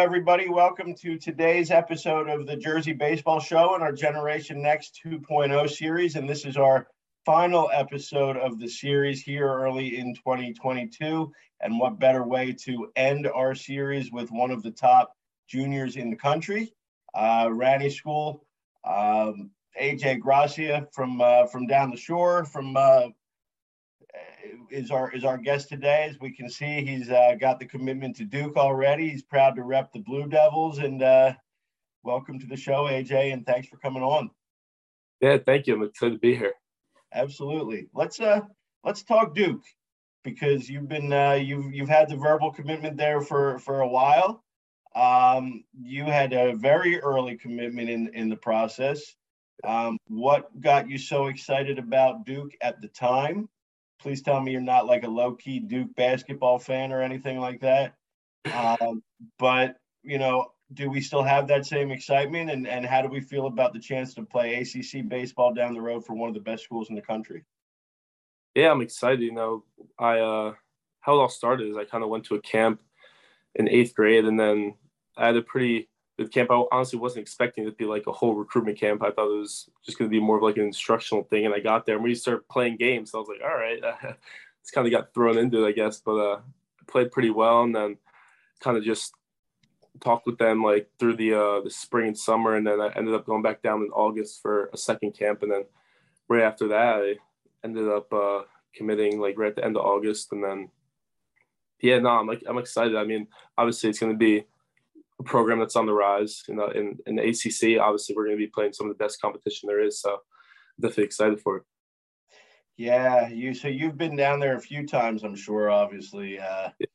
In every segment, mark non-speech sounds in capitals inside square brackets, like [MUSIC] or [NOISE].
everybody. Welcome to today's episode of the Jersey Baseball Show and our Generation Next 2.0 series. And this is our final episode of the series here early in 2022. And what better way to end our series with one of the top juniors in the country, uh, School, um, AJ Gracia from uh, from down the shore, from uh, is our is our guest today. As we can see, he's uh, got the commitment to Duke already. He's proud to rep the Blue Devils. And uh, welcome to the show, AJ, and thanks for coming on. Yeah, thank you. I'm excited to be here. Absolutely. Let's uh let's talk Duke because you've been uh, you've you've had the verbal commitment there for for a while. Um, you had a very early commitment in in the process. Um, what got you so excited about Duke at the time? Please tell me you're not like a low key Duke basketball fan or anything like that. [LAUGHS] Um, but you know, do we still have that same excitement? And and how do we feel about the chance to play ACC baseball down the road for one of the best schools in the country? Yeah, I'm excited. You know, I uh, how it all started is I kind of went to a camp in eighth grade, and then I had a pretty good camp. I honestly wasn't expecting it to be like a whole recruitment camp. I thought it was just going to be more of like an instructional thing. And I got there and we started playing games. So I was like, all right, it's kind of got thrown into it, I guess. But uh, I played pretty well, and then kind of just talked with them like through the uh, the spring and summer, and then I ended up going back down in August for a second camp, and then right after that, I ended up uh, committing like right at the end of August, and then yeah, no, I'm like I'm excited. I mean, obviously it's going to be a program that's on the rise. You know, in in the ACC, obviously we're going to be playing some of the best competition there is, so I'm definitely excited for it. Yeah, you so you've been down there a few times, I'm sure. Obviously, uh, it's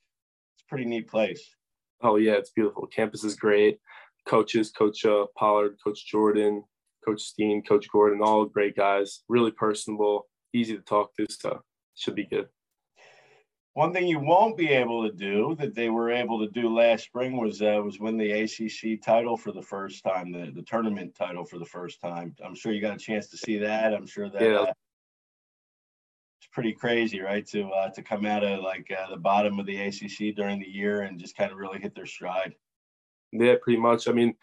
a pretty neat place. Oh yeah, it's beautiful. Campus is great. Coaches, Coach uh, Pollard, Coach Jordan, Coach Steen, Coach Gordon, all great guys. Really personable, easy to talk to, so should be good. One thing you won't be able to do that they were able to do last spring was uh, was win the ACC title for the first time, the, the tournament title for the first time. I'm sure you got a chance to see that. I'm sure that yeah. uh, it's pretty crazy, right? To uh, to come out of like uh, the bottom of the ACC during the year and just kind of really hit their stride. Yeah, pretty much. I mean,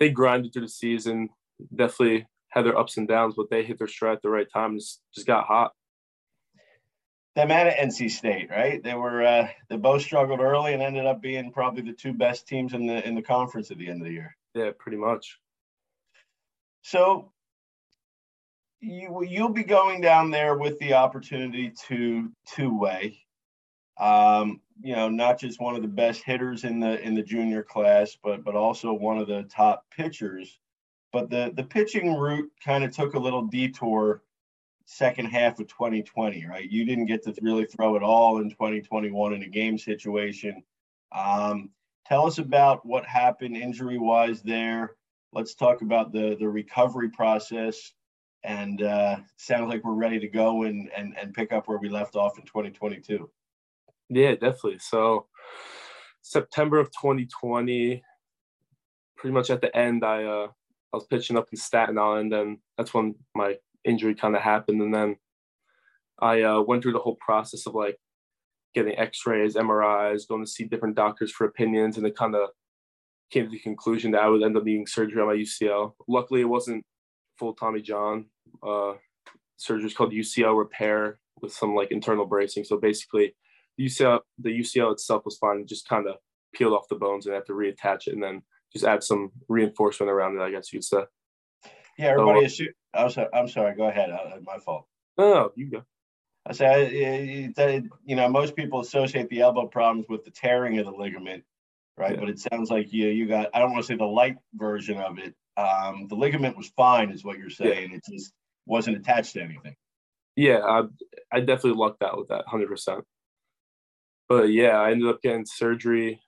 they grinded through the season, definitely had their ups and downs, but they hit their stride at the right time. Just just got hot. Them at NC State, right? They were uh, they both struggled early and ended up being probably the two best teams in the in the conference at the end of the year. Yeah, pretty much. So you you'll be going down there with the opportunity to two way. Um, you know, not just one of the best hitters in the in the junior class, but but also one of the top pitchers. But the the pitching route kind of took a little detour second half of 2020, right? You didn't get to really throw it all in 2021 in a game situation. Um, tell us about what happened injury wise there. Let's talk about the the recovery process and uh, sounds like we're ready to go and, and and pick up where we left off in 2022. Yeah, definitely. So September of 2020, pretty much at the end, I uh, I was pitching up in Staten Island, and that's when my injury kind of happened. And then I uh, went through the whole process of like getting X-rays, MRIs, going to see different doctors for opinions, and it kind of came to the conclusion that I would end up needing surgery on my UCL. Luckily, it wasn't full Tommy John. Uh, surgery is called UCL repair with some like internal bracing. So basically, the UCL the UCL itself was fine. Just kind of peeled off the bones and had to reattach it, and then just add some reinforcement around it. I guess you'd say. Yeah, everybody. So, I'm sorry. I'm sorry. Go ahead. Uh, my fault. No, you go. I say, you know, most people associate the elbow problems with the tearing of the ligament, right? Yeah. But it sounds like you you got. I don't want to say the light version of it, um, the ligament was fine, is what you're saying. Yeah. It just wasn't attached to anything. Yeah, I, I definitely lucked out with that, hundred percent. But yeah, I ended up getting surgery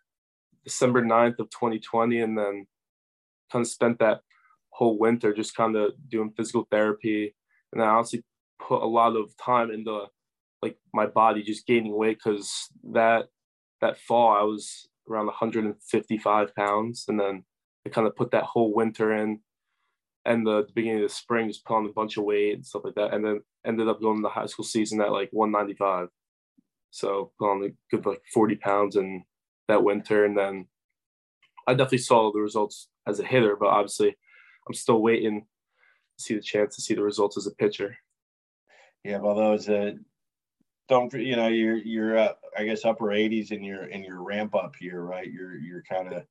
December 9th of 2020, and then kind of spent that whole winter just kind of doing physical therapy, and I honestly put a lot of time into like my body just gaining weight because that that fall I was around 155 pounds, and then I kind of put that whole winter in and the, the, beginning of the spring just put on a bunch of weight and stuff like that. And then ended up going to the high school season at like 195 so put on a good like 40 pounds in that winter. And then I definitely saw the results as a hitter, but obviously I'm still waiting to see the chance to see the results as a pitcher. Yeah, well, those a don't you know you're you're uh, I guess upper 80s in your in your ramp up here, right? You're you're kind of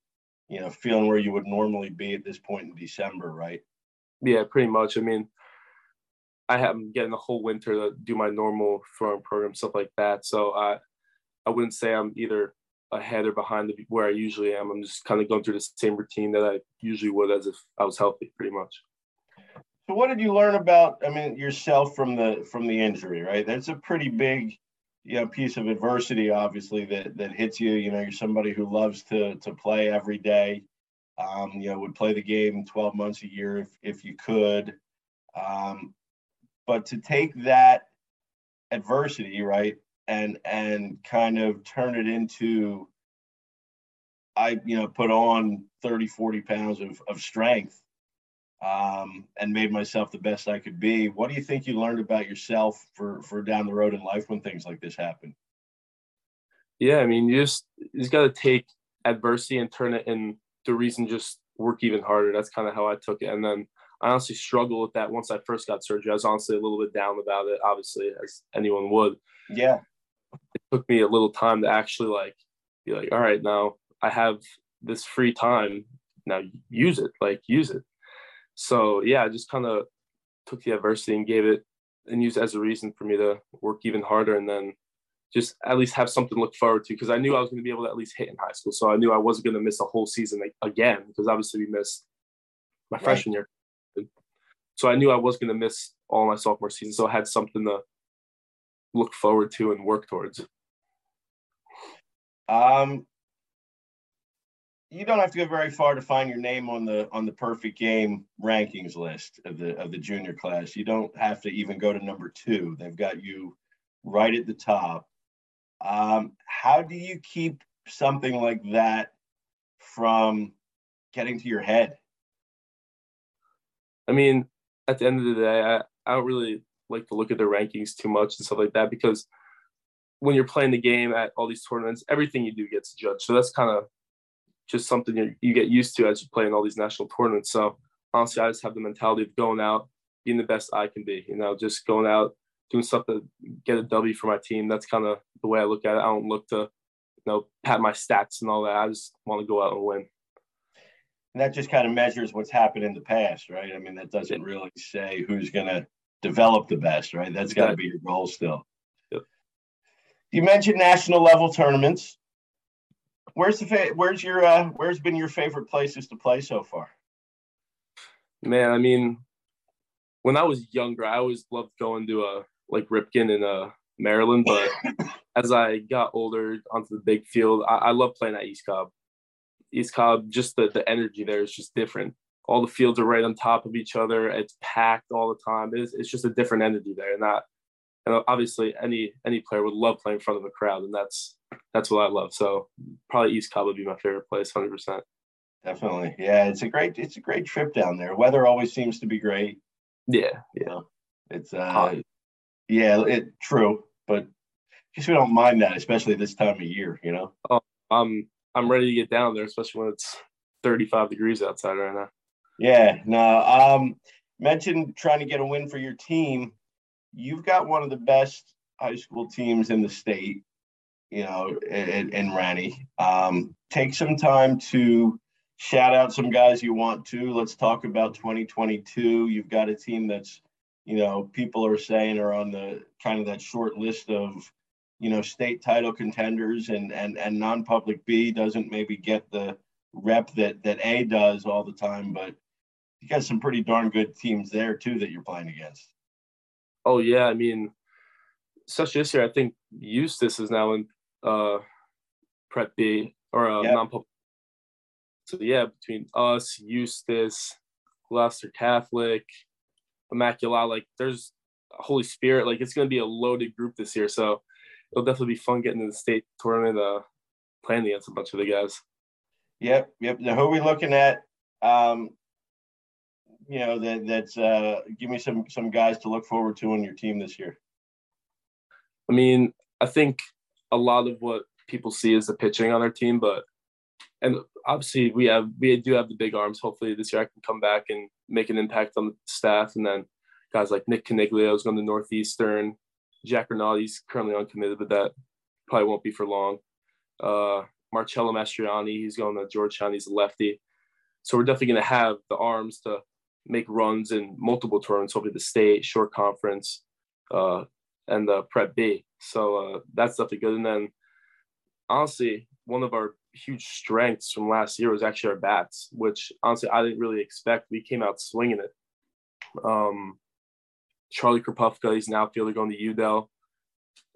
you know feeling where you would normally be at this point in December, right? Yeah, pretty much. I mean, I am getting the whole winter to do my normal throwing program stuff like that, so I I wouldn't say I'm either ahead or behind the, where I usually am. I'm just kind of going through the same routine that I usually would as if I was healthy, pretty much. So what did you learn about? I mean, yourself from the from the injury, right? That's a pretty big, you know, piece of adversity, obviously that that hits you. You know, you're somebody who loves to to play every day. Um, you know, would play the game 12 months a year if if you could. Um, but to take that adversity, right, and and kind of turn it into I, you know, put on 30, 40 pounds of, of strength um, and made myself the best I could be. What do you think you learned about yourself for for down the road in life when things like this happen? Yeah, I mean, you just you just got to take adversity and turn it into the reason just work even harder. That's kind of how I took it. And then I honestly struggled with that once I first got surgery. I was honestly a little bit down about it, obviously, as anyone would. Yeah. Took me a little time to actually like be like, all right, now I have this free time. Now use it, like use it. So yeah, I just kind of took the adversity and gave it and used it as a reason for me to work even harder and then just at least have something to look forward to because I knew I was going to be able to at least hit in high school. So I knew I wasn't going to miss a whole season again because obviously we missed my right. freshman year. So I knew I was going to miss all my sophomore season. So I had something to look forward to and work towards. Um, you don't have to go very far to find your name on the on the perfect game rankings list of the of the junior class. You don't have to even go to number two. They've got you right at the top. Um, how do you keep something like that from getting to your head? I mean, at the end of the day, I, I don't really like to look at the rankings too much and stuff like that because when you're playing the game at all these tournaments, everything you do gets judged. So that's kind of just something you, you get used to as you play in all these national tournaments. So honestly, I just have the mentality of going out, being the best I can be. You know, just going out, doing stuff to get a W for my team. That's kind of the way I look at it. I don't look to, you know, pat my stats and all that. I just want to go out and win. And that just kind of measures what's happened in the past, right? I mean, that doesn't really say who's going to develop the best, right? That's got to be your goal still. You mentioned national level tournaments where's the fa- where's your uh, where's been your favorite places to play so far? Man, I mean, when I was younger, I always loved going to a uh, like Ripken in uh, Maryland, but [LAUGHS] as I got older onto the big field, I, I love playing at East Cobb. East Cobb, just the, the energy there is just different. All the fields are right on top of each other. It's packed all the time. It's, it's just a different energy there, and that and obviously any any player would love playing in front of a crowd, and that's that's what I love. So probably East Cobb would be my favorite place, hundred percent. Definitely, yeah. It's a great it's a great trip down there. Weather always seems to be great. Yeah, yeah. It's uh, Hot. yeah, it true, but guess we don't mind that, especially this time of year. You know. Oh, I'm I'm ready to get down there, especially when it's 35 degrees outside right now. Yeah. No. Um. Mentioned trying to get a win for your team you've got one of the best high school teams in the state, you know, in, in Ranney. Um, take some time to shout out some guys you want to. Let's talk about 2022. You've got a team that's, you know, people are saying are on the kind of that short list of, you know, state title contenders and and and non-public B doesn't maybe get the rep that that A does all the time, but you got some pretty darn good teams there too that you're playing against. Oh yeah, I mean, such this year, I think Eustis is now in uh, Prep B or uh, yep. non-public. So yeah, between us, Eustis, Gloucester Catholic, Immaculata, like there's Holy Spirit, like it's gonna be a loaded group this year. So it'll definitely be fun getting to the state tournament, uh, playing against a bunch of the guys. Yep, yep. Now, who are we looking at? Um, you know that that's uh, give me some some guys to look forward to on your team this year? I mean, I think a lot of what people see is the pitching on our team, but and obviously we have we do have the big arms. Hopefully this year I can come back and make an impact on the staff. And then guys like Nick Caniglio is going to Northeastern. Jack Rinaldi's currently uncommitted, but that probably won't be for long. Uh, Marcello Mastriani, he's going to Georgetown. He's a lefty. So we're definitely going to have the arms to make runs in multiple tournaments, hopefully the state, Shore conference, uh, and the prep B. So uh, that's definitely good. And then honestly, one of our huge strengths from last year was actually our bats, which honestly I didn't really expect. We came out swinging it. Um, Charlie Krapufka, he's an outfielder going to UDEL.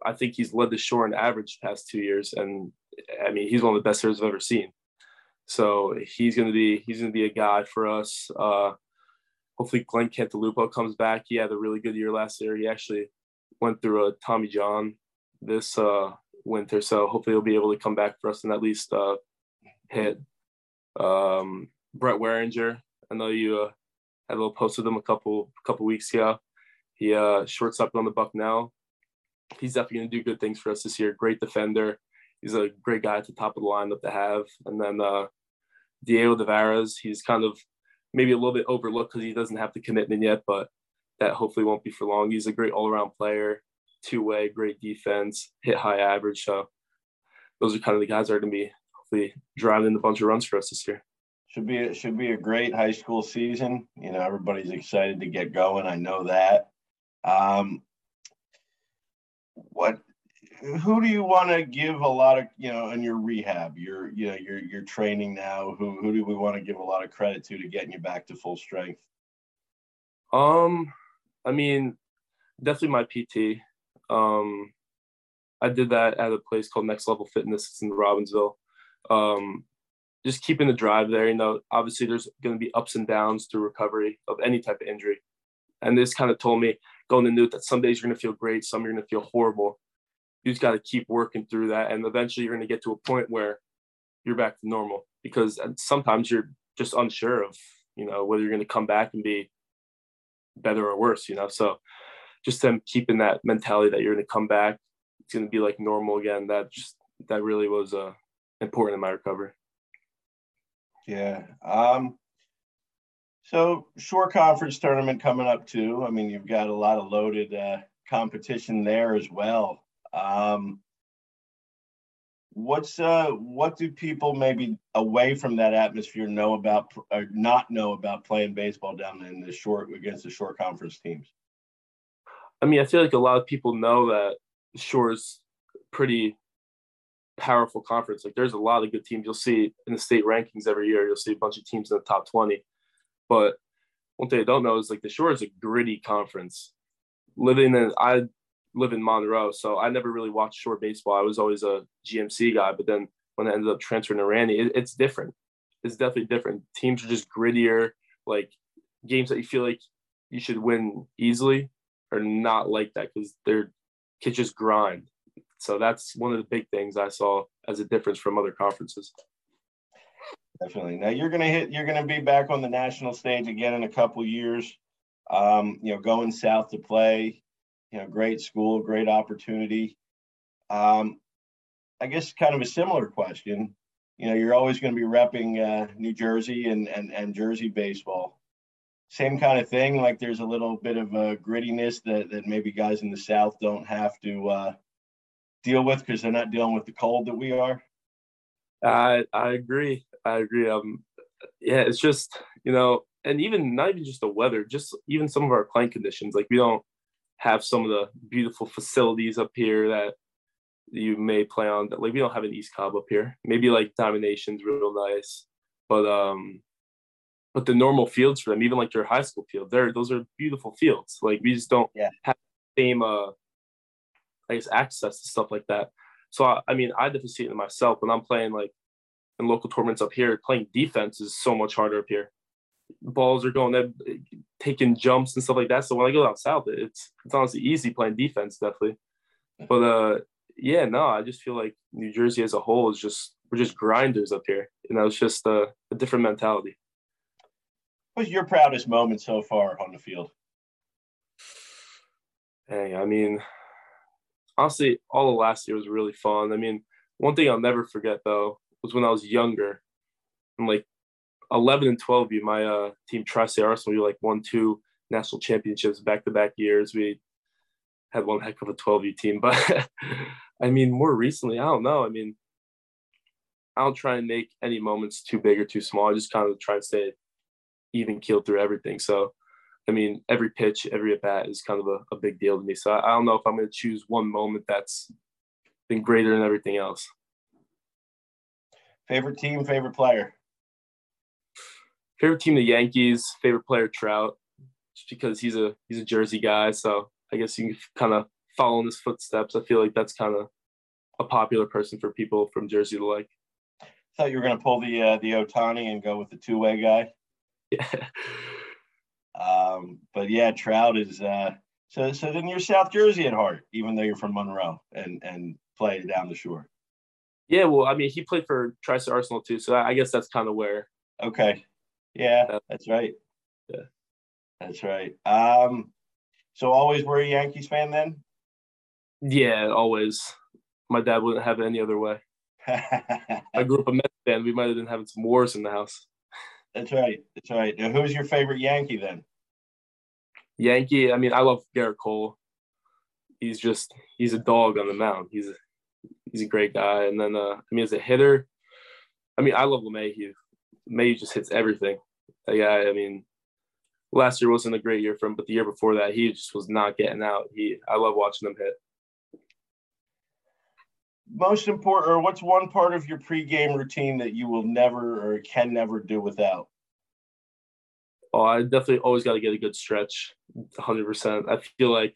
I think he's led the shore in average past two years, and I mean he's one of the best hitters I've ever seen. So he's going to be he's going to be a guy for us. Uh, hopefully Glenn Cantalupo comes back. He had a really good year last year. He actually went through a Tommy John this uh, winter, so hopefully he'll be able to come back for us and at least uh, hit. Um, Brett Weringer, I know you uh, had a little post with him a couple couple weeks ago. He uh, shortstop on the Bucknell. He's definitely going to do good things for us this year. Great defender. He's a great guy at the top of the lineup to have. And then uh, Diego Tavares, he's kind of maybe a little bit overlooked because he doesn't have the commitment yet, but that hopefully won't be for long. He's a great all around player, two way, great defense, hit high average. So those are kind of the guys that are going to be hopefully driving a bunch of runs for us this year. Should be a, should be a great high school season. You know, everybody's excited to get going. I know that. Um, what who do you want to give a lot of you know in your rehab your you know your your training now who who do we want to give a lot of credit to to getting you back to full strength? Um i mean definitely my pt um i did that at a place called next level fitness. It's in robbinsville. Um just keeping the drive there you know obviously there's going to be ups and downs through recovery of any type of injury. And this kind of told me going to Newt that some days you're going to feel great some you're going to feel horrible you just got to keep working through that and eventually you're going to get to a point where you're back to normal because sometimes you're just unsure of you know whether you're going to come back and be better or worse you know? So just them keeping that mentality that you're going to come back it's going to be like normal again that just that really was uh important in my recovery. Yeah um so Shore conference tournament coming up too i mean you've got a lot of loaded uh competition there as well um, what's uh, what do people maybe away from that atmosphere know about or not know about playing baseball down in the Shore against the Shore conference teams? I mean, I feel like a lot of people know that Shore is pretty powerful conference. Like there's a lot of good teams. You'll see in the state rankings every year. You'll see a bunch of teams in the top 20. But one thing I don't know is like the Shore is a gritty conference. Living in I live in Monroe, so I never really watched Shore baseball. I was always a GMC guy, but then when I ended up transferring to Ranney, it, it's different. It's definitely different. Teams are just grittier. Like games that you feel like you should win easily are not like that because they're kids just grind. So that's one of the big things I saw as a difference from other conferences. Definitely. Now you're gonna hit. You're gonna be back on the national stage again in a couple years. Um, you know, going south to play you know, great school, great opportunity. Um, I guess kind of a similar question. You know, you're always going to be repping uh, New Jersey and, and and Jersey baseball. Same kind of thing. Like there's a little bit of a grittiness that that maybe guys in the South don't have to uh, deal with because they're not dealing with the cold that we are. I I agree. I agree. Um, yeah, it's just you know, and even not even just the weather, just even some of our playing conditions. Like we don't have some of the beautiful facilities up here that you may play on. That like we don't have an East Cobb up here. Maybe like Diamond Nation's real nice, but um, but the normal fields for them, even like their high school field, there those are beautiful fields. Like we just don't yeah. have the same uh, I guess access to stuff like that. So I, I mean, I definitely see it in myself when I'm playing like in local tournaments up here. Playing defense is so much harder up here balls are going taking jumps and stuff like that. So when I go down south, it's it's honestly easy playing defense, definitely. But uh, yeah, no, I just feel like New Jersey as a whole is just we're just grinders up here. You know, it's just a, a different mentality. What's your proudest moment so far on the field? Hey, I mean, honestly, all of last year was really fun. I mean, one thing I'll never forget though was when I was younger and like 11 and 12 you my uh team Tri-State Arsenal. We like won two national championships back to back years. We had one heck of a 12U team but [LAUGHS] I mean more recently I don't know. I mean I don't try and make any moments too big or too small. I just kind of try and stay even keeled through everything. So I mean every pitch every at bat is kind of a, a big deal to me. So I, I don't know if I'm going to choose one moment that's been greater than everything else. Favorite team, favorite player. Favorite team, the Yankees. Favorite player, Trout, just because he's a he's a Jersey guy. So I guess you can kind of follow in his footsteps. I feel like that's kind of a popular person for people from Jersey to like. I thought you were going to pull the uh, the Ohtani and go with the two way guy. Yeah. Um, but yeah, Trout is. Uh, so so then you're South Jersey at heart, even though you're from Monroe and and play down the shore. Yeah, well, I mean, he played for Tri-State Arsenal too, so I guess that's kind of where. Okay. Yeah, that's right. Yeah, that's right. Um, so always were a Yankees fan then? Yeah, always. My dad wouldn't have it any other way. [LAUGHS] I grew up a Mets fan. We might have been having some wars in the house. That's right. That's right. Now, who's your favorite Yankee then? Yankee. I mean, I love Gerrit Cole. He's just he's a dog on the mound. He's a, he's a great guy. And then, uh, I mean, as a hitter, I mean, I love LeMahieu. LeMahieu just hits everything. That guy, I mean, last year wasn't a great year for him, but the year before that, he just was not getting out. He, I love watching him hit. Most important, or what's one part of your pregame routine that you will never or can never do without? Oh, I definitely always got to get a good stretch, 100%. I feel like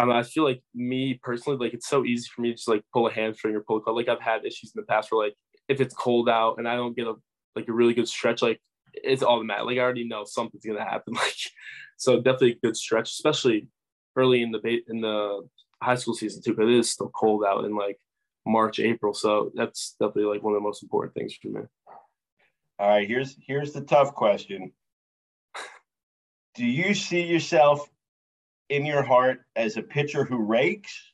um, I feel like me personally, like it's so easy for me to just like pull a hamstring or pull a cut. Like I've had issues in the past where like if it's cold out and I don't get a like a really good stretch, like it's automatic. Like I already know something's gonna happen. [LAUGHS] Like so definitely a good stretch, especially early in the in the high school season too, because it is still cold out in like March, April. So that's definitely like one of the most important things for me. All right, here's here's the tough question. Do you see yourself in your heart as a pitcher who rakes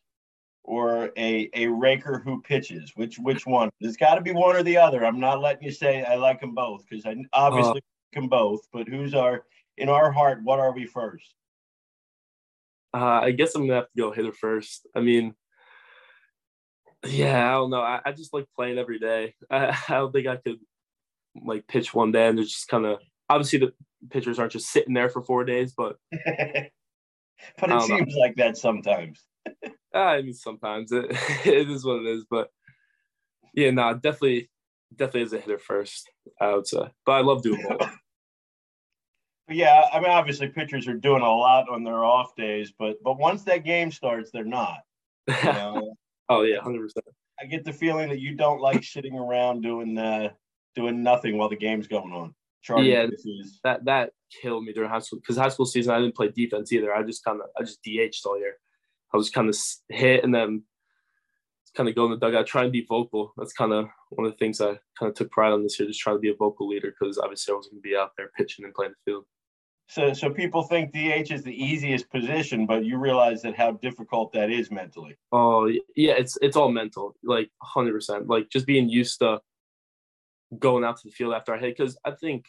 or a a raker who pitches? Which which one? There's got to be one or the other. I'm not letting you say I like them both because I obviously uh, like them both. But who's our in our heart? What are we first? Uh, I guess I'm gonna have to go hitter first. I mean, yeah, I don't know. I, I just like playing every day. [LAUGHS] I, I don't think I could like pitch one day and just kind of obviously the pitchers aren't just sitting there for four days, but [LAUGHS] but it seems know. like that sometimes. [LAUGHS] I mean, sometimes [LAUGHS] it, it is what it is, but yeah, no, nah, definitely, definitely as a hitter first, I would say. But I love doing both. [LAUGHS] yeah, I mean, obviously, pitchers are doing a lot on their off days, but but once that game starts, they're not. You [LAUGHS] know? oh yeah, hundred percent. I get the feeling that you don't like sitting around doing uh, doing nothing while the game's going on yeah, that that killed me during high school because high school season I didn't play defense either. I just kind of I just DH'd all year. I was kind of hit and then kind of go in the dugout, try and be vocal. That's kind of one of the things I kind of took pride on this year, just trying to be a vocal leader because obviously I wasn't going to be out there pitching and playing the field. So, so people think DH is the easiest position, but you realize that how difficult that is mentally. Oh yeah, it's it's all mental, like hundred percent. Like just being used to going out to the field after I hit. Because I think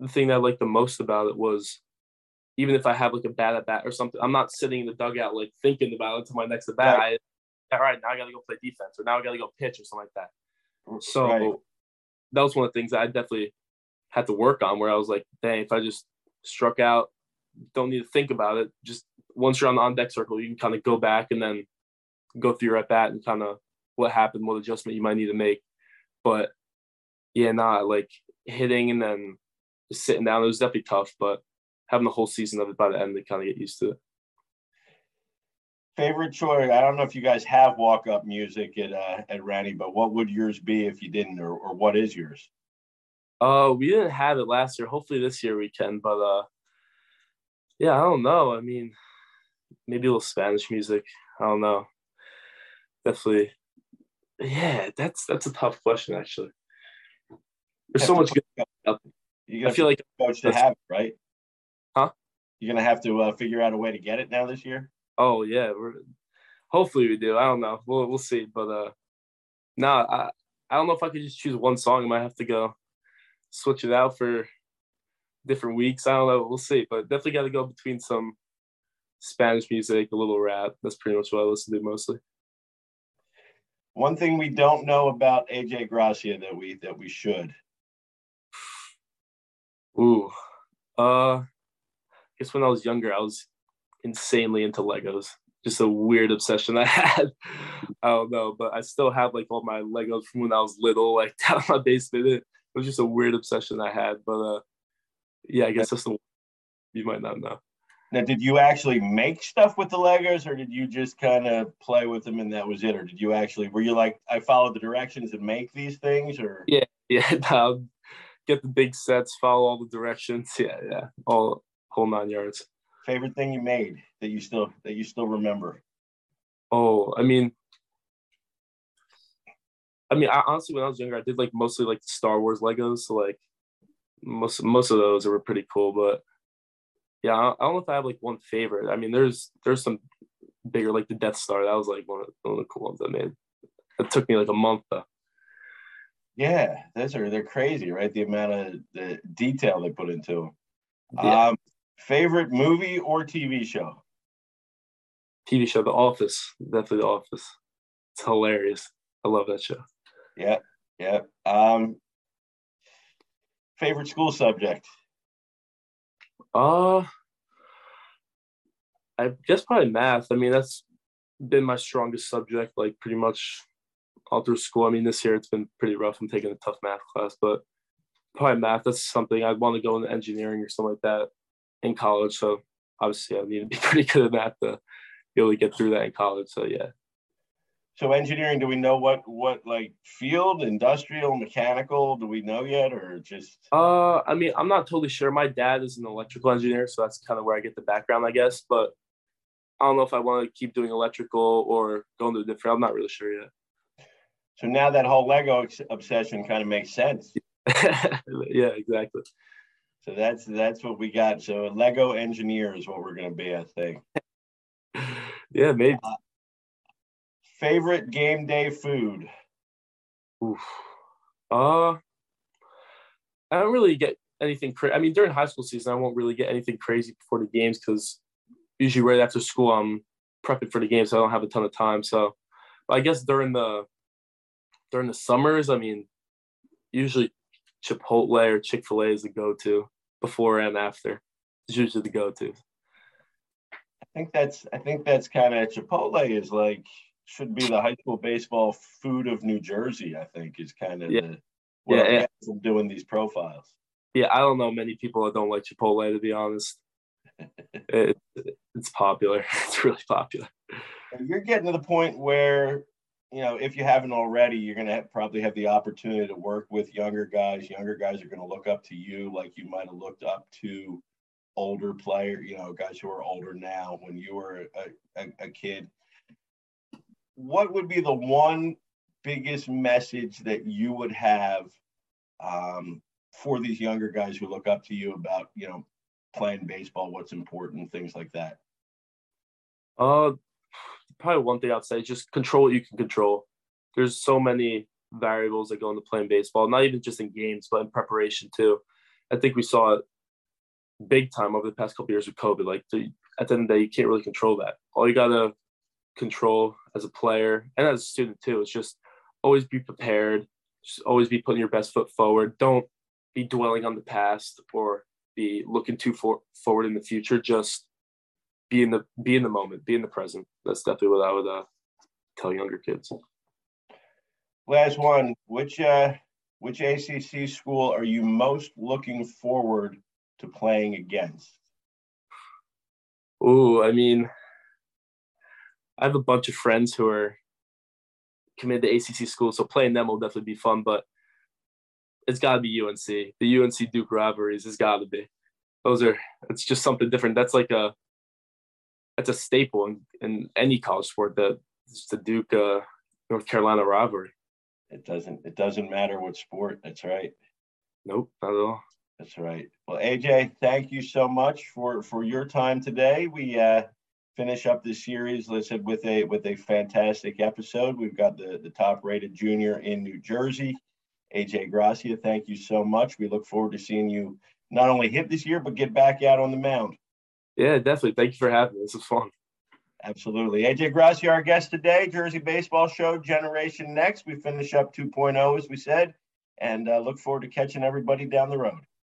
the thing that I liked the most about it was even if I have like a bad at bat or something, I'm not sitting in the dugout like thinking about it to my next at bat. Right. I, all right, now I got to go play defense, or now I got to go pitch, or something like that. So right. that was one of the things I definitely had to work on. Where I was like, dang, if I just struck out, don't need to think about it. Just once you're on the on deck circle, you can kind of go back and then go through your at bat and kind of what happened, what adjustment you might need to make. But yeah, nah, like hitting and then just sitting down. It was definitely tough, but having the whole season of it by the end, they kind of get used to it. Favorite choice? I don't know if you guys have walk up music at uh, at Ranney, but what would yours be if you didn't, or, or what is yours? Oh, uh, we didn't have it last year. Hopefully this year we can, but uh, yeah, I don't know. I mean, maybe a little Spanish music. I don't know. Definitely. Yeah, that's that's a tough question actually. There's so much good. I feel like coach to have it, right? Huh? You're gonna have to uh, figure out a way to get it now this year. Oh yeah, we're hopefully we do. I don't know. We'll we'll see. But uh, no, I I don't know if I could just choose one song. I might have to go switch it out for different weeks. I don't know. We'll see. But definitely got to go between some Spanish music, a little rap. That's pretty much what I listen to mostly. One thing we don't know about AJ Gracia that we that we should. Ooh, uh, guess when I was younger, I was insanely into Legos. Just a weird obsession I [LAUGHS] had. I don't know, but I still have like all my Legos from when I was little, like [LAUGHS] down in my basement. It, it was just a weird obsession I had. But uh, yeah, I guess that's the you might not know. Now, did you actually make stuff with the Legos, or did you just kind of play with them and that was it? Or did you actually were you like I followed the directions and make these things? Or yeah, [LAUGHS] yeah, um, get the big sets, follow all the directions. Yeah, yeah, all whole nine yards. Favorite thing you made that you still that you still remember? Oh, I mean, I mean, I, honestly, when I was younger, I did like mostly like Star Wars Legos. So like most most of those were pretty cool, but yeah, I don't know if I have like one favorite. I mean, there's there's some bigger like the Death Star. That was like one of, one of the cool ones I made. It took me like a month though. Yeah, those are they're crazy, right? The amount of the detail they put into them. Yeah. Um, favorite movie or TV show? TV show, The Office. Definitely The Office. It's hilarious. I love that show. Yeah, yeah. Um, favorite school subject? Uh, I guess probably math. I mean, that's been my strongest subject, like pretty much all through school. I mean, this year it's been pretty rough. I'm taking a tough math class, but probably math. That's something I'd want to go into engineering or something like that in college. So obviously, I need to be [LAUGHS] pretty good at math to be able to get through that in college. So yeah, so engineering, do we know what what like field, industrial, mechanical? Do we know yet, or just? Uh, I mean, I'm not totally sure. My dad is an electrical engineer, so that's kind of where I get the background, I guess. But I don't know if I want to keep doing electrical or go into a different. I'm not really sure yet. So now that whole Lego obsession kind of makes sense. [LAUGHS] yeah, exactly. So that's that's what we got. So Lego engineer is what we're going to be, I think. [LAUGHS] yeah, maybe. Uh, Favorite game day food? Oof. Uh, I don't really get anything crazy. I mean, during high school season, I won't really get anything crazy before the games because usually right after school, I'm prepping for the games, so I don't have a ton of time. So, but I guess during the during the summers, I mean, usually Chipotle or Chick Fil A is the go-to before and after. It's usually the go-to. I think that's I think that's kind of Chipotle is like should be the high school baseball food of New Jersey. I think is kind of yeah. the yeah, yeah. from doing these profiles. Yeah, I don't know many people that don't like Chipotle to be honest. [LAUGHS] it, it's popular. [LAUGHS] It's really popular. You're getting to the point where you know if you haven't already, you're going to probably have the opportunity to work with younger guys. Younger guys are going to look up to you like you might have looked up to older player. You know, guys who are older now when you were a, a, a kid what would be the one biggest message that you would have um, for these younger guys who look up to you about you know playing baseball what's important things like that uh probably one thing i'd say just control what you can control there's so many variables that go into playing baseball not even just in games but in preparation too i think we saw it big time over the past couple years with covid like the, at the end of the day you can't really control that all you gotta control as a player and as a student too. is just always be prepared, just always be putting your best foot forward. Don't be dwelling on the past or be looking too for, forward in the future. Just be in the be in the moment, be in the present. That's definitely what I would uh, tell younger kids. Last one, which uh, which ACC school are you most looking forward to playing against? Oh, I mean, I have a bunch of friends who are committed to ACC schools, so playing them will definitely be fun. But it's got to be UNC. The UNC Duke rivalries has got to be. Those are. It's just something different. That's like a. That's a staple in, in any college sport. It's the Duke uh, North Carolina rivalry. It doesn't. It doesn't matter what sport. That's right. Nope, not at all. That's right. Well, AJ, thank you so much for for your time today. We uh, finish up this series, listen with a with a fantastic episode. We've got the the top rated junior in New Jersey, AJ Gracia. Thank you so much. We look forward to seeing you not only hit this year but get back out on the mound. Yeah, definitely. Thank you for having me. This was fun. Absolutely. AJ Gracia, our guest today, Jersey Baseball Show, Generation Next. We finish up 2.0, as we said, and uh, look forward to catching everybody down the road.